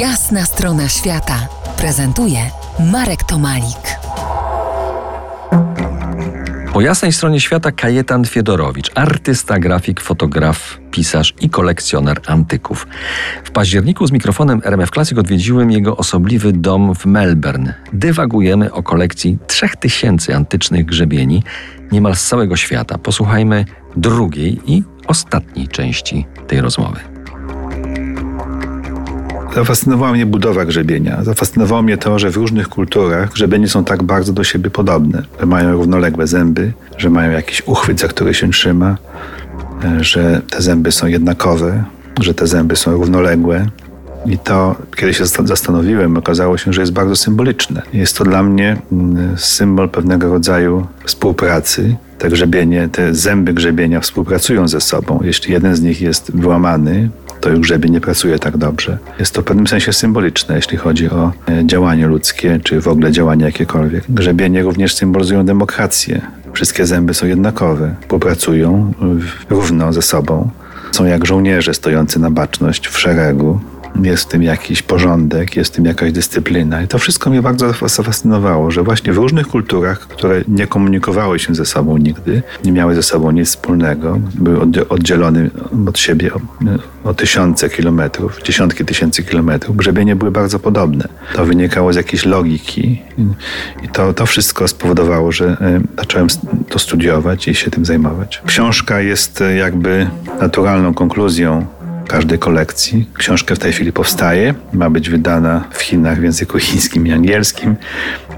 Jasna strona świata prezentuje Marek Tomalik. Po jasnej stronie świata Kajetan Fiedorowicz, artysta, grafik, fotograf, pisarz i kolekcjoner antyków. W październiku z mikrofonem RMF Classic odwiedziłem jego osobliwy dom w Melbourne. Dywagujemy o kolekcji 3000 antycznych grzebieni niemal z całego świata. Posłuchajmy drugiej i ostatniej części tej rozmowy. Zafascynowała mnie budowa grzebienia. Zafascynowało mnie to, że w różnych kulturach grzebienie są tak bardzo do siebie podobne, że mają równoległe zęby, że mają jakiś uchwyt, za który się trzyma, e, że te zęby są jednakowe, że te zęby są równoległe. I to, kiedy się zastanowiłem, okazało się, że jest bardzo symboliczne. Jest to dla mnie mm, symbol pewnego rodzaju współpracy. Te grzebienie, te zęby grzebienia współpracują ze sobą. Jeśli jeden z nich jest wyłamany, to już grzebień nie pracuje tak dobrze. Jest to w pewnym sensie symboliczne, jeśli chodzi o e, działanie ludzkie, czy w ogóle działanie jakiekolwiek. Grzebienie również symbolizują demokrację. Wszystkie zęby są jednakowe, współpracują równo ze sobą. Są jak żołnierze stojący na baczność w szeregu, jest w tym jakiś porządek, jest w tym jakaś dyscyplina. I to wszystko mnie bardzo zafascynowało, że właśnie w różnych kulturach, które nie komunikowały się ze sobą nigdy, nie miały ze sobą nic wspólnego, były oddzielone od siebie o, o tysiące kilometrów, dziesiątki tysięcy kilometrów, grzebienie były bardzo podobne. To wynikało z jakiejś logiki i to, to wszystko spowodowało, że e, zacząłem to studiować i się tym zajmować. Książka jest e, jakby naturalną konkluzją każdej kolekcji. Książka w tej chwili powstaje, ma być wydana w Chinach w języku chińskim i angielskim,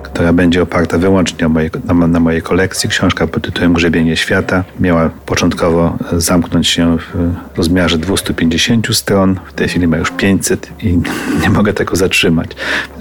która będzie oparta wyłącznie moje, na, na, mojej kolekcji. Książka pod tytułem Grzebienie Świata miała początkowo zamknąć się w rozmiarze 250 stron, w tej chwili ma już 500 i nie mogę tego zatrzymać.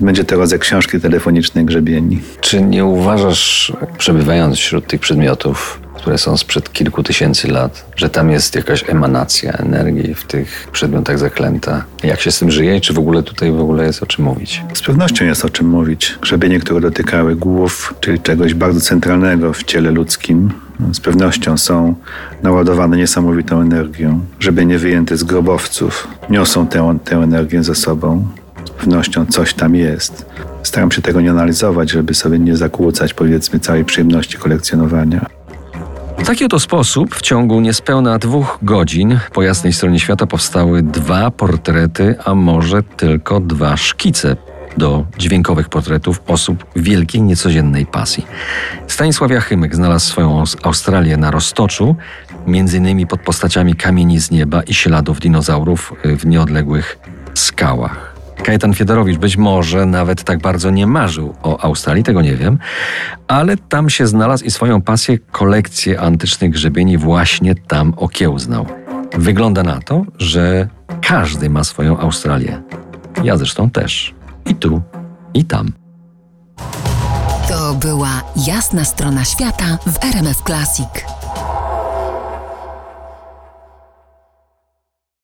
Będzie to rodzaj książki telefonicznej grzebieni. Czy nie uważasz, przebywając wśród tych przedmiotów, które są sprzed kilku tysięcy lat, że tam jest jakaś emanacja energii w tych przedmiotach zaklęta. Jak się z tym żyje czy w ogóle tutaj w ogóle jest o czym mówić? Z pewnością jest o czym mówić. Grzebienie, które dotykały głów, czyli czegoś bardzo centralnego w ciele ludzkim, z pewnością są naładowane niesamowitą energią. Grzebienie wyjęte z grobowców niosą tę, tę energię ze sobą. Z pewnością coś tam jest. Staram się tego nie analizować, żeby sobie nie zakłócać, powiedzmy, całej przyjemności kolekcjonowania. W taki oto sposób w ciągu niespełna dwóch godzin po jasnej stronie świata powstały dwa portrety, a może tylko dwa szkice do dźwiękowych portretów osób wielkiej, niecodziennej pasji. Stanisław Jachymek znalazł swoją Australię na Roztoczu, między innymi pod postaciami kamieni z nieba i śladów dinozaurów w nieodległych skałach. Kajetan Fiedorowicz być może nawet tak bardzo nie marzył o Australii, tego nie wiem, ale tam się znalazł i swoją pasję, kolekcję antycznych grzebieni właśnie tam okiełznał. Wygląda na to, że każdy ma swoją Australię. Ja zresztą też. I tu, i tam. To była jasna strona świata w RMF Classic.